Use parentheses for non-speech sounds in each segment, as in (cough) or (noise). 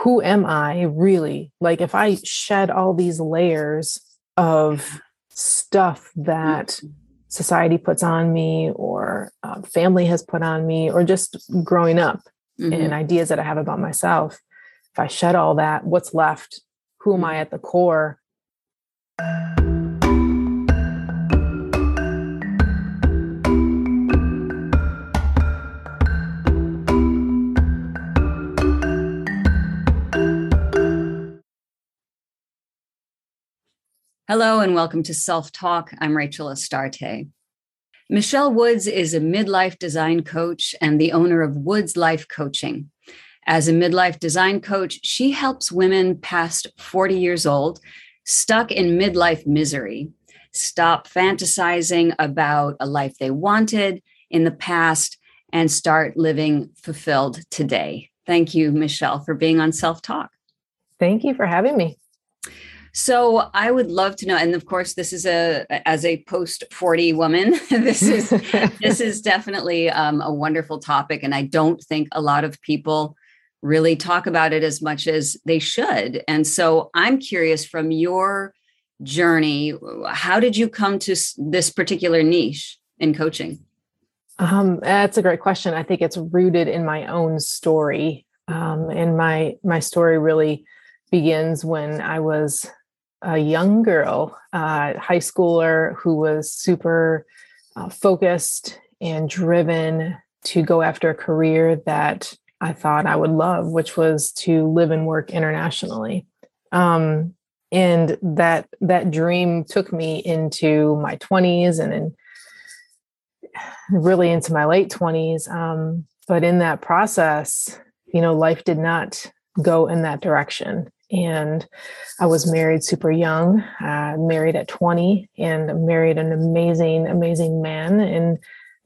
who am I really? Like, if I shed all these layers of stuff that society puts on me or uh, family has put on me or just growing up mm-hmm. and ideas that I have about myself, if I shed all that, what's left? Who am I mm-hmm. at the core? Hello, and welcome to Self Talk. I'm Rachel Astarte. Michelle Woods is a midlife design coach and the owner of Woods Life Coaching. As a midlife design coach, she helps women past 40 years old stuck in midlife misery stop fantasizing about a life they wanted in the past and start living fulfilled today. Thank you, Michelle, for being on Self Talk. Thank you for having me. So I would love to know, and of course, this is a as a post forty woman, (laughs) this is this is (laughs) definitely um, a wonderful topic, and I don't think a lot of people really talk about it as much as they should. And so I'm curious from your journey, how did you come to this particular niche in coaching? Um, that's a great question. I think it's rooted in my own story, um, and my my story really begins when I was a young girl, uh, high schooler who was super uh, focused and driven to go after a career that I thought I would love, which was to live and work internationally. Um, and that that dream took me into my 20s and in, really into my late 20s. Um, but in that process, you know, life did not go in that direction and I was married super young, uh, married at 20, and married an amazing, amazing man. And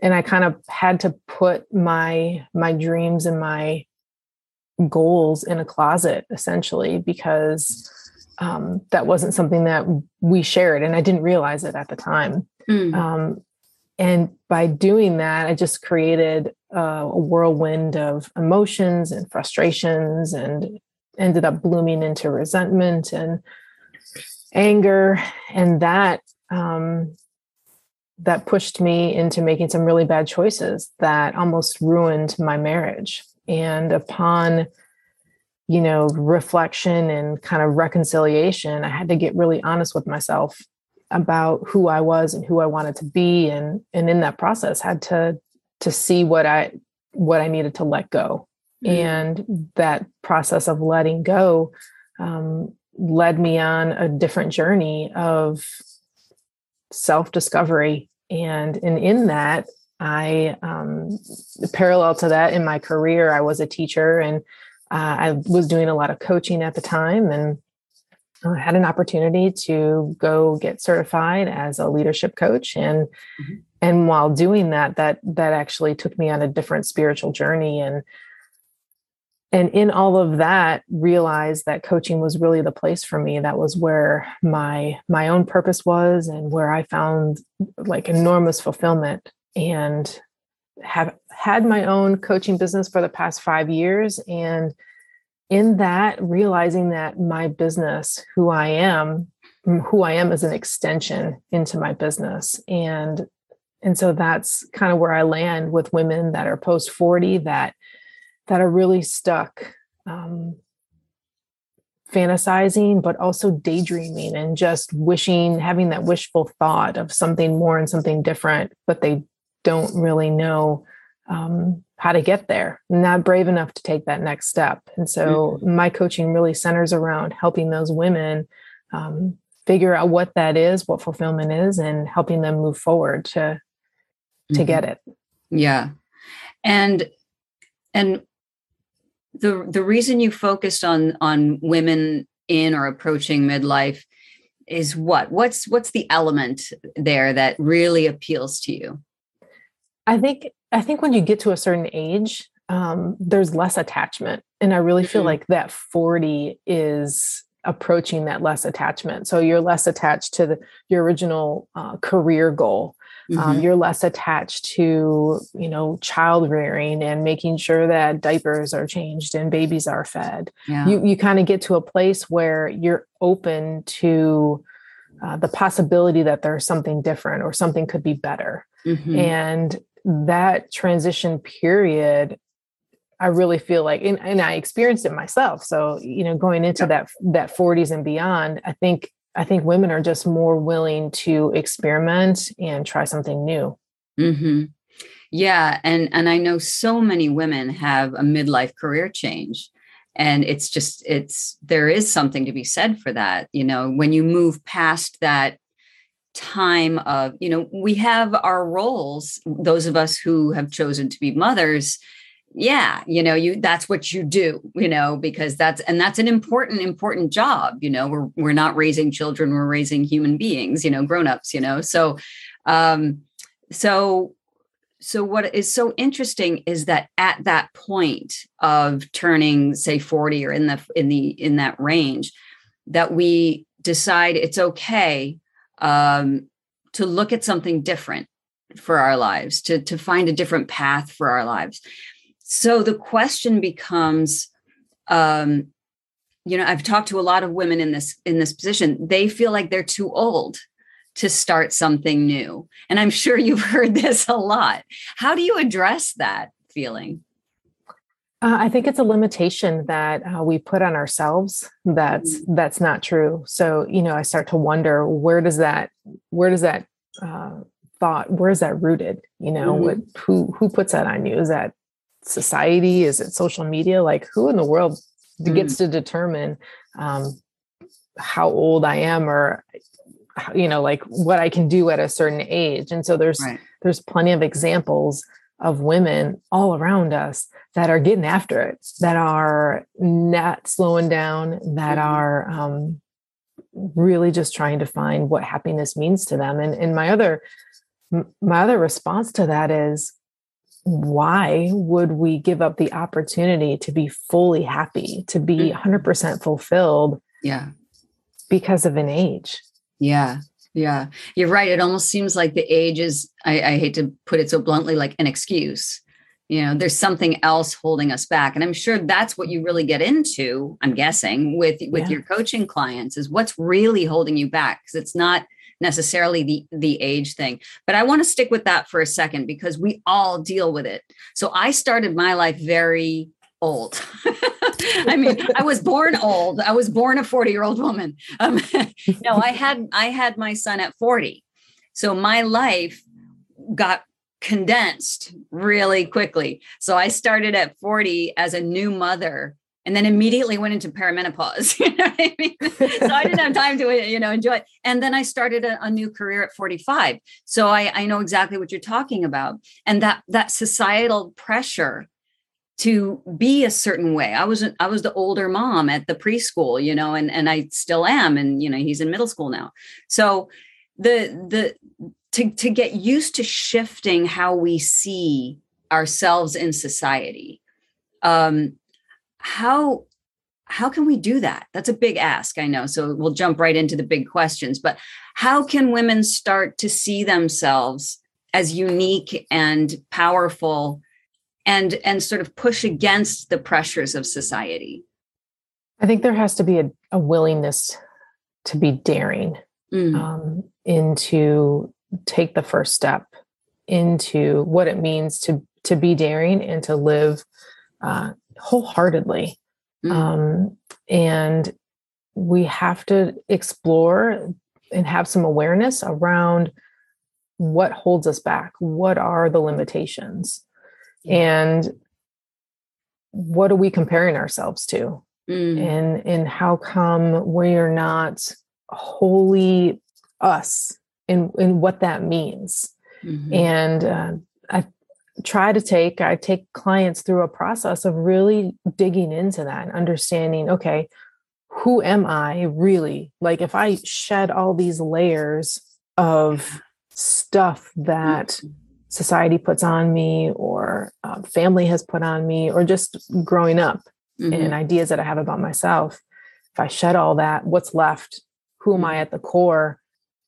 and I kind of had to put my my dreams and my goals in a closet essentially because um, that wasn't something that we shared, and I didn't realize it at the time. Mm. Um, and by doing that, I just created a whirlwind of emotions and frustrations and ended up blooming into resentment and anger. And that um, that pushed me into making some really bad choices that almost ruined my marriage. And upon you know reflection and kind of reconciliation i had to get really honest with myself about who i was and who i wanted to be. And and in that process had to to see what i what i needed to let go Mm-hmm. And that process of letting go um, led me on a different journey of self discovery. And, and in that, I, um, parallel to that in my career, I was a teacher and uh, I was doing a lot of coaching at the time and I had an opportunity to go get certified as a leadership coach and mm-hmm. and while doing that that that actually took me on a different spiritual journey and and in all of that realized that coaching was really the place for me. That was where my my own purpose was and where i found like enormous fulfillment. And have had my own coaching business for the past 5 years. And in that realizing that my business who i am who i am is an extension into my business. And and so that's kind of where i land with women that are post 40 that that are really stuck um, fantasizing, but also daydreaming and just wishing, having that wishful thought of something more and something different, but they don't really know um, how to get there, not brave enough to take that next step. And so mm-hmm. my coaching really centers around helping those women um, figure out what that is, what fulfillment is, and helping them move forward to to mm-hmm. get it. Yeah. And and the the reason you focused on on women in or approaching midlife is what? What's what's the element there that really appeals to you? I think i think when you get to a certain age um, there's less attachment. And i really feel mm-hmm. like that 40 is approaching that less attachment. So you're less attached to the, your original uh, career goal mm-hmm. Um, you're less attached to, you know, child rearing and making sure that diapers are changed and babies are fed. Yeah. You you kind of get to a place where you're open to uh, the possibility that there's something different or something could be better. Mm-hmm. And that transition period I really feel like, and, and, I experienced it myself. So, you know, going into yeah. that that 40s and beyond, I think I think women are just more willing to experiment and try something new. Mm-hmm. Yeah, and and I know so many women have a midlife career change, and it's just it's there is something to be said for that. You know, when you move past that time of you know we have our roles those of us who have chosen to be mothers yeah you know you that's what you do you know because that's and that's an important important job you know we're we're not raising children we're raising human beings you know grown-ups you know so um so so what is so interesting is that at that point of turning say 40 or in the in the in that range that we decide it's okay um to look at something different for our lives to to find a different path for our lives so the question becomes um, you know i've talked to a lot of women in this in this position. They feel like they're too old to start something new. And i'm sure you've (laughs) heard this a lot. How do you address that feeling? Uh, i think it's a limitation that uh, we put on ourselves that's mm-hmm. that's not true. So you know i start to wonder where does that where does that uh, thought where is that rooted? You know mm-hmm. what who who puts that on you? Is that society? Is it social media? Like, who in the world mm. gets to determine um, how old I am or you know like what I can do at a certain age? And so there's right. there's plenty of examples of women all around us that are getting after it, that are not slowing down, that mm-hmm. are um, really just trying to find what happiness means to them. And and my other my other response to that is why would we give up the opportunity to be fully happy, to be 100% mm-hmm. fulfilled? Yeah. Because of an age. Yeah. Yeah. You're right. It almost seems like the age is, I, I hate to put it so bluntly, like an excuse. You know, there's something else holding us back. And I'm sure that's what you really get into, I'm guessing, with with yeah. your coaching clients is what's really holding you back. Because it's not necessarily the the age thing. But i want to stick with that for a second because we all deal with it. So i started my life very old. (laughs) I mean i was born old. I was born a 40 year old woman. Um, (laughs) no i had i had my son at 40 so my life got condensed really quickly. So i started at 40 as a new mother and then immediately went into perimenopause. (laughs) You know I mean? so I didn't have time to, you know, enjoy. And then I started a, a new career at 45. So I, I know exactly what you're talking about. And that that societal pressure to be a certain way. I was I was the older mom at the preschool, you know, and and I still am. And you know, he's in middle school now. So the the to to get used to shifting how we see ourselves in society um how how can we do that that's a big ask i know so we'll jump right into the big questions but how can women start to see themselves as unique and powerful and and sort of push against the pressures of society i think there has to be a, a willingness to be daring mm. um, into take the first step into what it means to to be daring and to live uh, wholeheartedly. Mm. Um, and we have to explore and have some awareness around what holds us back. What are the limitations? And what are we comparing ourselves to? Mm. And and how come we're not wholly us in in what that means? Mm-hmm. And uh, I try to take i take clients through a process of really digging into that and understanding okay who am i really like if i shed all these layers of stuff that mm-hmm. society puts on me or uh, family has put on me or just growing up mm-hmm. and ideas that i have about myself if i shed all that what's left who am i mm-hmm. at the core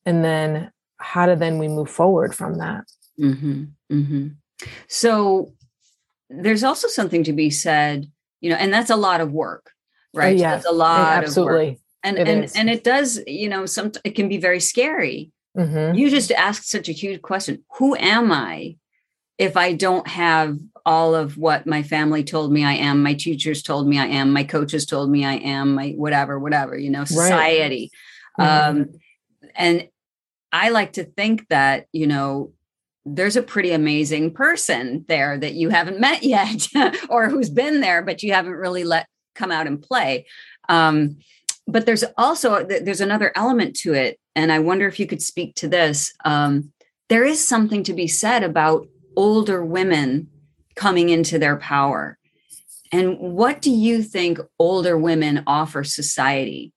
and then how do then we move forward from that mm-hmm. Mm-hmm. So there's also something to be said you know and that's a lot of work Oh, right yeah, that's a lot absolutely of work and It and is. and it does you know some it can be very scary Mhm. you just ask such a huge question who am i if i don't have all of what my family told me i am my teachers told me i am my coaches told me i am my whatever whatever you know society Mhm. um and i like to think that you know there's a pretty amazing person there that you haven't met yet (laughs) or who's been there but you haven't really let come out and play. Um but there's also there's another element to it and i wonder if you could speak to this. Um there is something to be said about older women coming into their power. And what do you think older women offer society?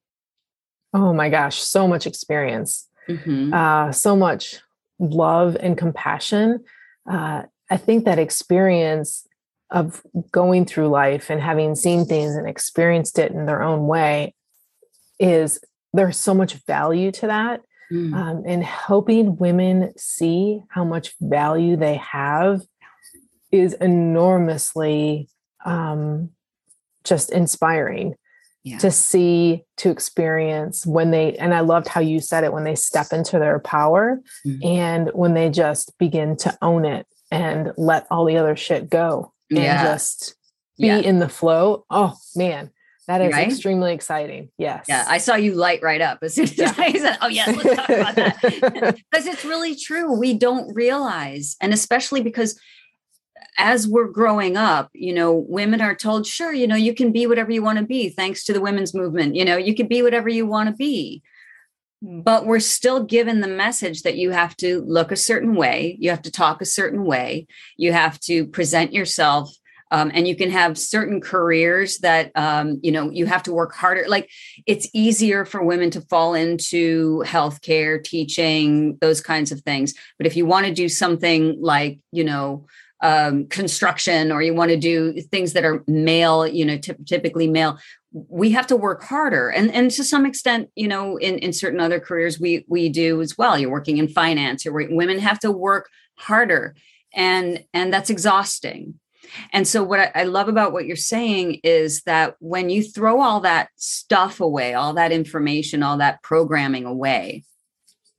Oh my gosh so much experience. Mhm. uh, so much love and compassion. Uh, I think that experience of going through life and having seen things and experienced it in their own way is there's so much value to that. Mm. Um, and helping women see how much value they have is enormously um, just inspiring Yeah. to see to experience when they and i loved how you said it when they step into their power Mhm. and when they just begin to own it and let all the other shit go and Yeah. just be yeah. in the flow oh man that is Right? extremely exciting yes Yeah, I saw you light right up as soon as Yeah. I said, "Oh yes, let's talk about that." (laughs) (laughs) Because it's really true. We don't realize, and especially because as we're growing up, you know, women are told, "Sure, you know, you can be whatever you want to be." Thanks to the women's movement, you know, you can be whatever you want to be. But we're still given the message that you have to look a certain way, you have to talk a certain way, you have to present yourself um, and you can have certain careers that um, you know you have to work harder like it's easier for women to fall into healthcare teaching those kinds of things but if you want to do something like you know um, construction or you want to do things that are male you know typ- typically male we have to work harder. And and to some extent you know in in certain other careers we we do as well. You're working in finance or women have to work harder and and that's exhausting. And so, what I love about what you're saying is that when you throw all that stuff away, all that information, all that programming away,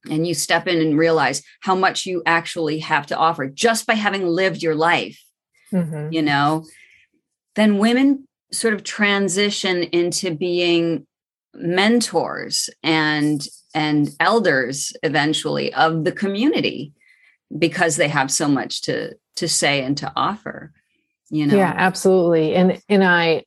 and you step in and realize how much you actually have to offer just by having lived your life, Mhm. you know, then women sort of transition into being mentors and and elders eventually of the community because they have so much to to say and to offer you know? Yeah absolutely. And and i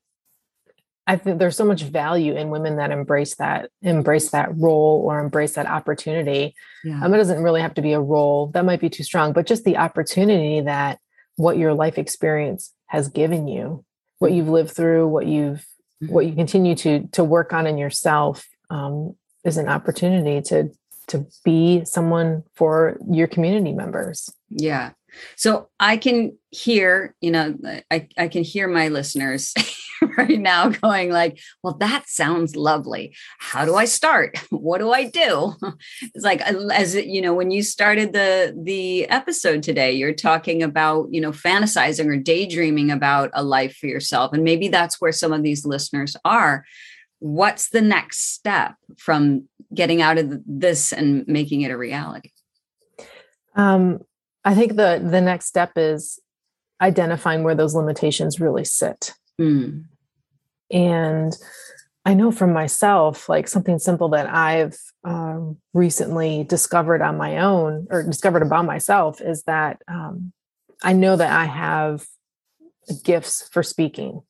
i think there's so much value in women that embrace that embrace that role or embrace that opportunity. Yeah. Um, it doesn't really have to be a role. That might be too strong but just the opportunity that what your life experience has given you what you've lived through what you've what you continue to to work on in yourself um, is an opportunity to to be someone for your community members. Yeah so i can hear you know i, I can hear my listeners (laughs) right now going like well that sounds lovely. How do i start? What do i do? (laughs) It's like as you know when you started the the episode today you're talking about you know fantasizing or daydreaming about a life for yourself and maybe that's where some of these listeners are. What's the next step from getting out of this and making it a reality? Um, i think the the next step is identifying where those limitations really sit Mm, And I know from myself, like something simple that I've um, recently discovered on my own or discovered about myself is that um, I know that I have gifts for speaking.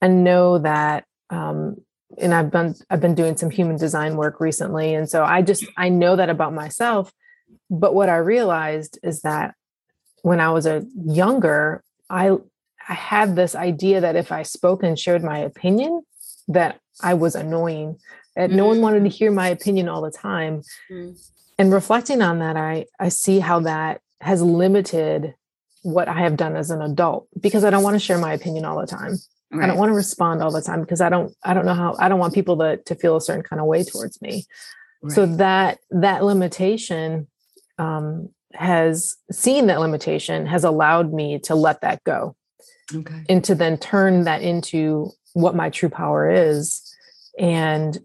I know that, um, and I've been I've been doing some human design work recently, and so I just I know that about myself. But what I realized is that when I was a younger, I I had this idea that if I spoke and shared my opinion, that I was annoying, that no one wanted to hear my opinion all the time. Mm. And reflecting on that, I I see how that has limited what I have done as an adult because I don't want to share my opinion all the time. I don't want to respond all the time because I don't I don't know how I don't want people to to feel a certain kind of way towards me. So that that limitation um, has seen that limitation has allowed me to let that go. Okay. and to then turn that into what my true power is and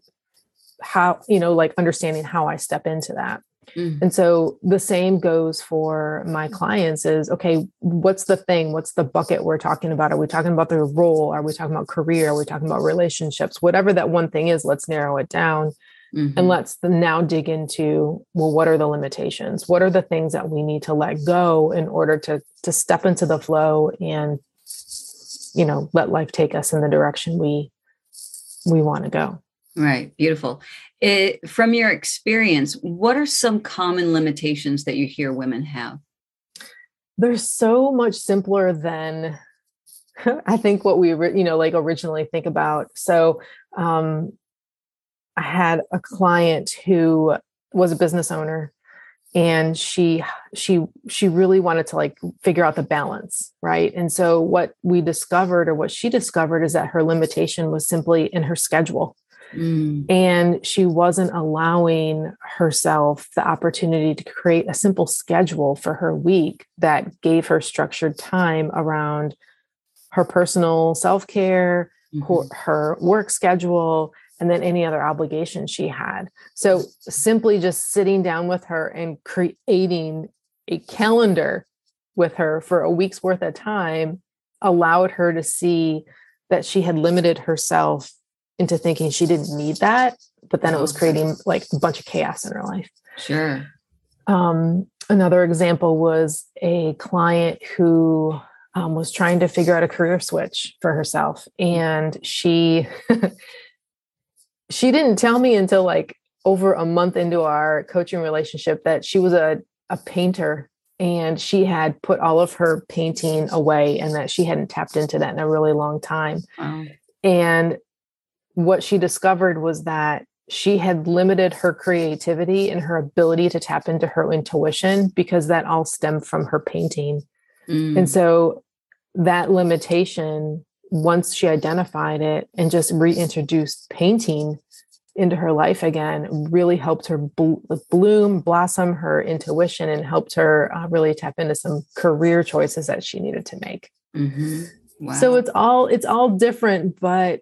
how you know like understanding how i step into that. Mm. and so the same goes for my clients is okay what's the thing? What's the bucket we're talking about? Are we talking about their role? Are we talking about career? Are we talking about relationships? Whatever that one thing is let's narrow it down mm-hmm. and let's now dig into well what are the limitations? What are the things that we need to let go in order to to step into the flow and you know let life take us in the direction we we want to go? Right beautiful. It, from your experience what are some common limitations that you hear women have? They're so much simpler than (laughs) i think what we you know like originally think about. So um i had a client who was a business owner and she she she really wanted to like figure out the balance right and so what we discovered or what she discovered is that her limitation was simply in her schedule mm. and she wasn't allowing herself the opportunity to create a simple schedule for her week that gave her structured time around her personal self-care mm-hmm. her, her work schedule and then any other obligation she had. So simply just sitting down with her and creating a calendar with her for a week's worth of time allowed her to see that she had limited herself into thinking she didn't need that, but then it was creating like a bunch of chaos in her life. Sure. Um, another example was a client who um, was trying to figure out a career switch for herself. And she (laughs) she didn't tell me until like over a month into our coaching relationship that she was a, a painter and she had put all of her painting away and that she hadn't tapped into that in a really long time. Wow. And what she discovered was that she had limited her creativity and her ability to tap into her intuition because that all stemmed from her painting. Mm. And so that limitation once she identified it and just reintroduced painting into her life again really helped her bloom blossom her intuition and helped her uh, really tap into some career choices that she needed to make mm-hmm. wow. so it's all it's all different but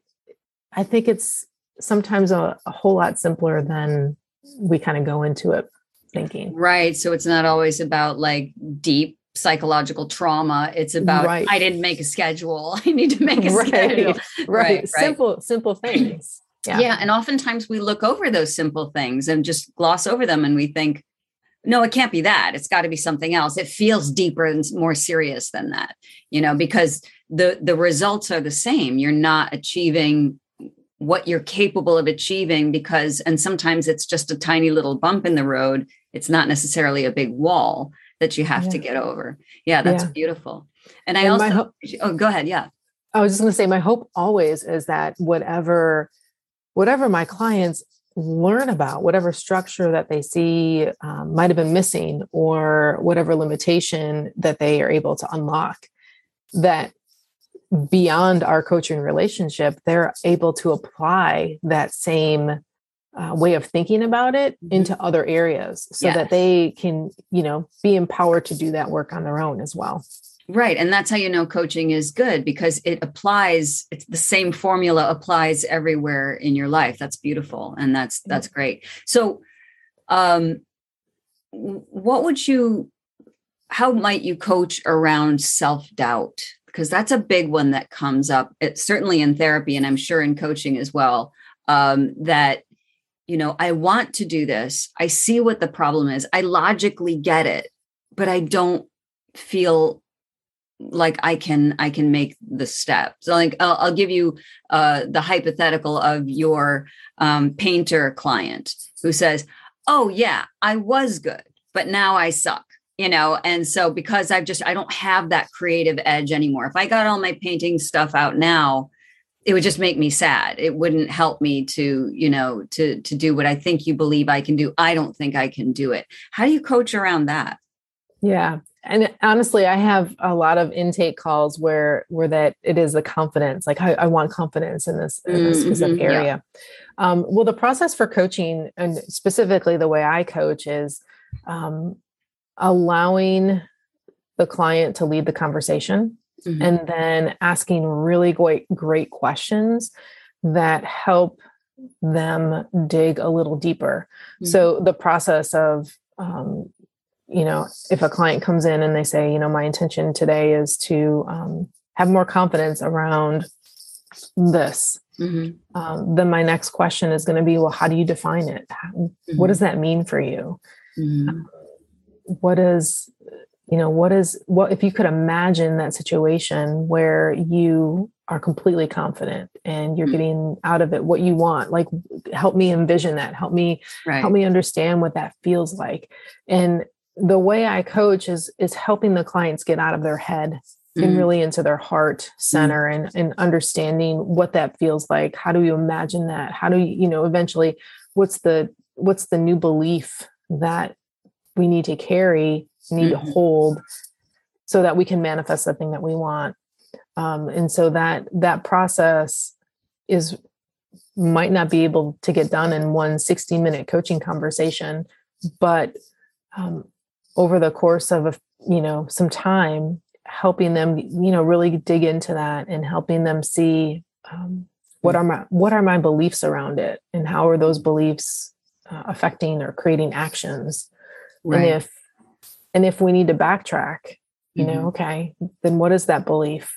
i think it's sometimes a, a whole lot simpler than we kind of go into it thinking right so it's not always about like deep psychological trauma. It's about right. I didn't make a schedule. (laughs) I need to make a right. schedule. (laughs) Right. right. Simple, simple (clears throat) things. Yeah. yeah. And oftentimes we look over those simple things and just gloss over them and we think, no, it can't be that. It's got to be something else. It feels deeper and more serious than that, you know, because the the results are the same. You're not achieving what you're capable of achieving because and sometimes it's just a tiny little bump in the road. It's not necessarily a big wall that you have yeah. to get over. Yeah, that's yeah. beautiful. And I and also, oh, go ahead. Yeah. I was just going to say, my hope always is that whatever, whatever my clients learn about, whatever structure that they see um, might have been missing, or whatever limitation that they are able to unlock, that beyond our coaching relationship, they're able to apply that same uh, way of thinking about it mm-hmm. into other areas so yes. that they can you know be empowered to do that work on their own as well. Right and that's how you know coaching is good because it applies it's the same formula applies everywhere in your life. That's beautiful and that's that's great. So um what would you how might you coach around self-doubt? Because that's a big one that comes up it's certainly in therapy and i'm sure in coaching as well um, that you know, I want to do this. I see what the problem is. I logically get it, but I don't feel like I can I can make the step. So like I'll, I'll give you uh, the hypothetical of your um, painter client who says, "Oh yeah, I was good, but now I suck." You know, and so because I've just I don't have that creative edge anymore. If I got all my painting stuff out now, it would just make me sad. It wouldn't help me to you know to to do what i think you believe i can do. I don't think i can do it. How do you coach around that? Yeah. And honestly i have a lot of intake calls where where that it is the confidence like i, I want confidence in this, in this mm-hmm, specific area. Yeah. um, well the process for coaching and specifically the way i coach is um, allowing the client to lead the conversation mm-hmm. and then asking really great great questions that help them dig a little deeper mm-hmm. so the process of um, you know if a client comes in and they say you know my intention today is to um, have more confidence around this mm-hmm. um, then my next question is going to be well how do you define it mm-hmm. what does that mean for you mm-hmm. um, what is you know what is what if you could imagine that situation where you are completely confident and you're mm-hmm. getting out of it what you want like help me envision that help me right. help me understand what that feels like and the way i coach is is helping the clients get out of their head mm-hmm. and really into their heart mm-hmm. center mm-hmm. and and understanding what that feels like how do you imagine that how do you you know eventually what's the what's the new belief that we need to carry need mm-hmm. to hold so that we can manifest the thing that we want um, and so that that process is might not be able to get done in one 60 minute coaching conversation but um, over the course of a, you know some time helping them you know really dig into that and helping them see um, what are my what are my beliefs around it and how are those beliefs uh, affecting or creating actions right. and if and if we need to backtrack you mm-hmm. know okay then what is that belief?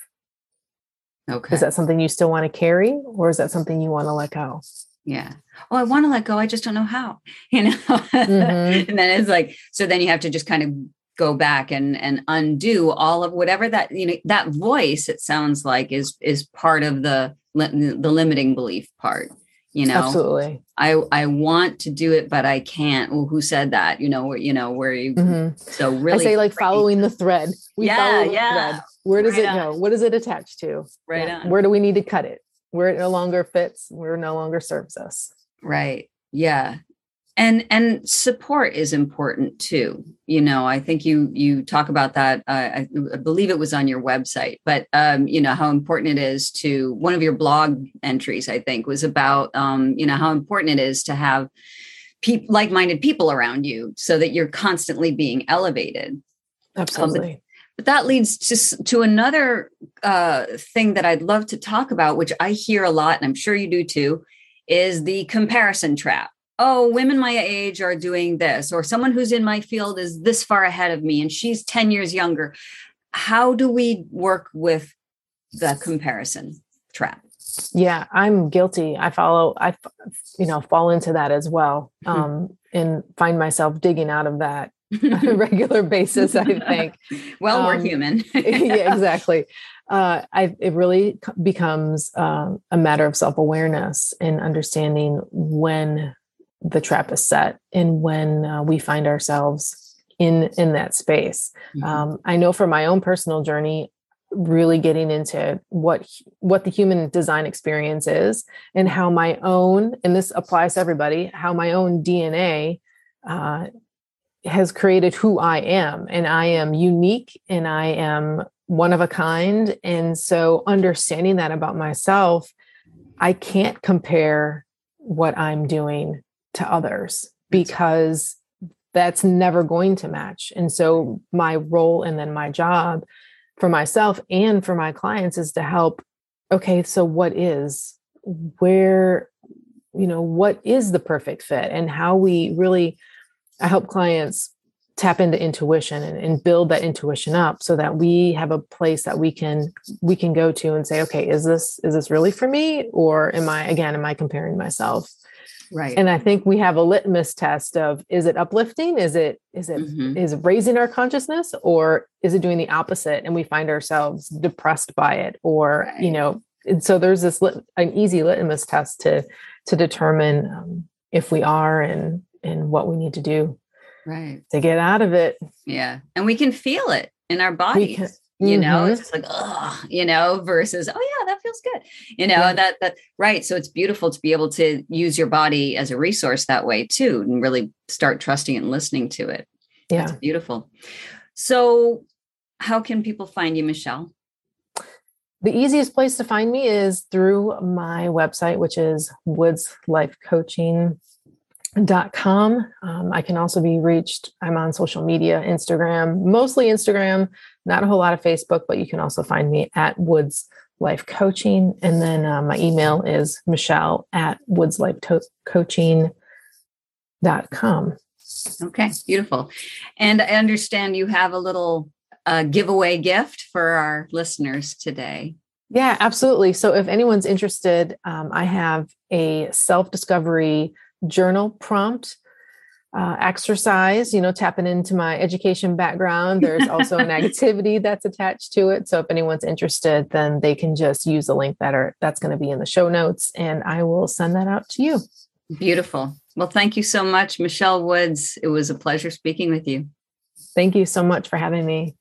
Okay. is that something you still want to carry or is that something you want to let go? Yeah. Oh i want to let go i just don't know how (laughs) you know? Mm-hmm. and then it's like so then you have to just kind of go back and and undo all of whatever that you know that voice it sounds like is is part of the the limiting belief part you know absolutely. I i want to do it but i can't. Well who said that? You know where you know where you mm-hmm. so really i say like following the thread. We yeah yeah. thread. where does right it go what is it attached to? Right yeah. where do we need to cut it? Where it no longer fits where it no longer serves us. Right. Yeah and and support is important too. You know i think you you talk about that uh, I, I, believe it was on your website but um, you know how important it is to one of your blog entries i think was about um, you know how important it is to have pe- like-minded people around you so that you're constantly being elevated. Absolutely um, but, but that leads to to another uh, thing that i'd love to talk about which i hear a lot and i'm sure you do too is the comparison trap oh, women my age are doing this, or someone who's in my field is this far ahead of me and she's 10 years younger. How do we work with the comparison trap? Yeah, I'm guilty. I follow, I, you know, fall into that as well (laughs) um, and find myself digging out of that (laughs) on a (laughs) regular basis, I think. well, um, we're human. yeah, exactly. Uh, I, it really becomes uh, a matter of self awareness and understanding when the trap is set and when uh, we find ourselves in in that space. Mm-hmm. um, i know for my own personal journey really getting into what what the human design experience is and how my own and this applies to everybody how my own dna uh, has created who i am. And i am unique and i am one of a kind. And so understanding that about myself i can't compare what i'm doing to others because that's never going to match. And so my role and then my job for myself and for my clients is to help okay, so what is where you know what is the perfect fit? And how we really I help clients tap into intuition and, and, build that intuition up so that we have a place that we can we can go to and say okay is this is this really for me? Or am i again am i comparing myself right. And i think we have a litmus test of is it uplifting? Is it is it mm-hmm. is it raising our consciousness or is it doing the opposite and we find ourselves depressed by it or right. you know and so there's this lit, an easy litmus test to to determine um, if we are and and what we need to do right. to get out of it. Yeah and we can feel it in our bodies you know mm-hmm. it's just like oh you know versus oh yeah that feels good you know yeah. that that right so it's beautiful to be able to use your body as a resource that way too and really start trusting and listening to it. Yeah. That's beautiful. So how can people find you michelle? The easiest place to find me is through my website which is woods life coaching dot com. Um, I can also be reached. I'm on social media, Instagram, mostly Instagram, not a whole lot of Facebook, but you can also find me at Woods Life Coaching. And then uh, my email is Michelle at Woods Life Coaching dot com. Okay, beautiful. And I understand you have a little uh, giveaway gift for our listeners today. Yeah, absolutely. So if anyone's interested, um, I have a self discovery journal prompt uh, exercise, you know, tapping into my education background. There's also an (laughs) activity that's attached to it. So if anyone's interested, then they can just use the link that are that's going to be in the show notes, and I will send that out to you. Beautiful. Well, thank you so much, Michelle Woods. It was a pleasure speaking with you. Thank you so much for having me.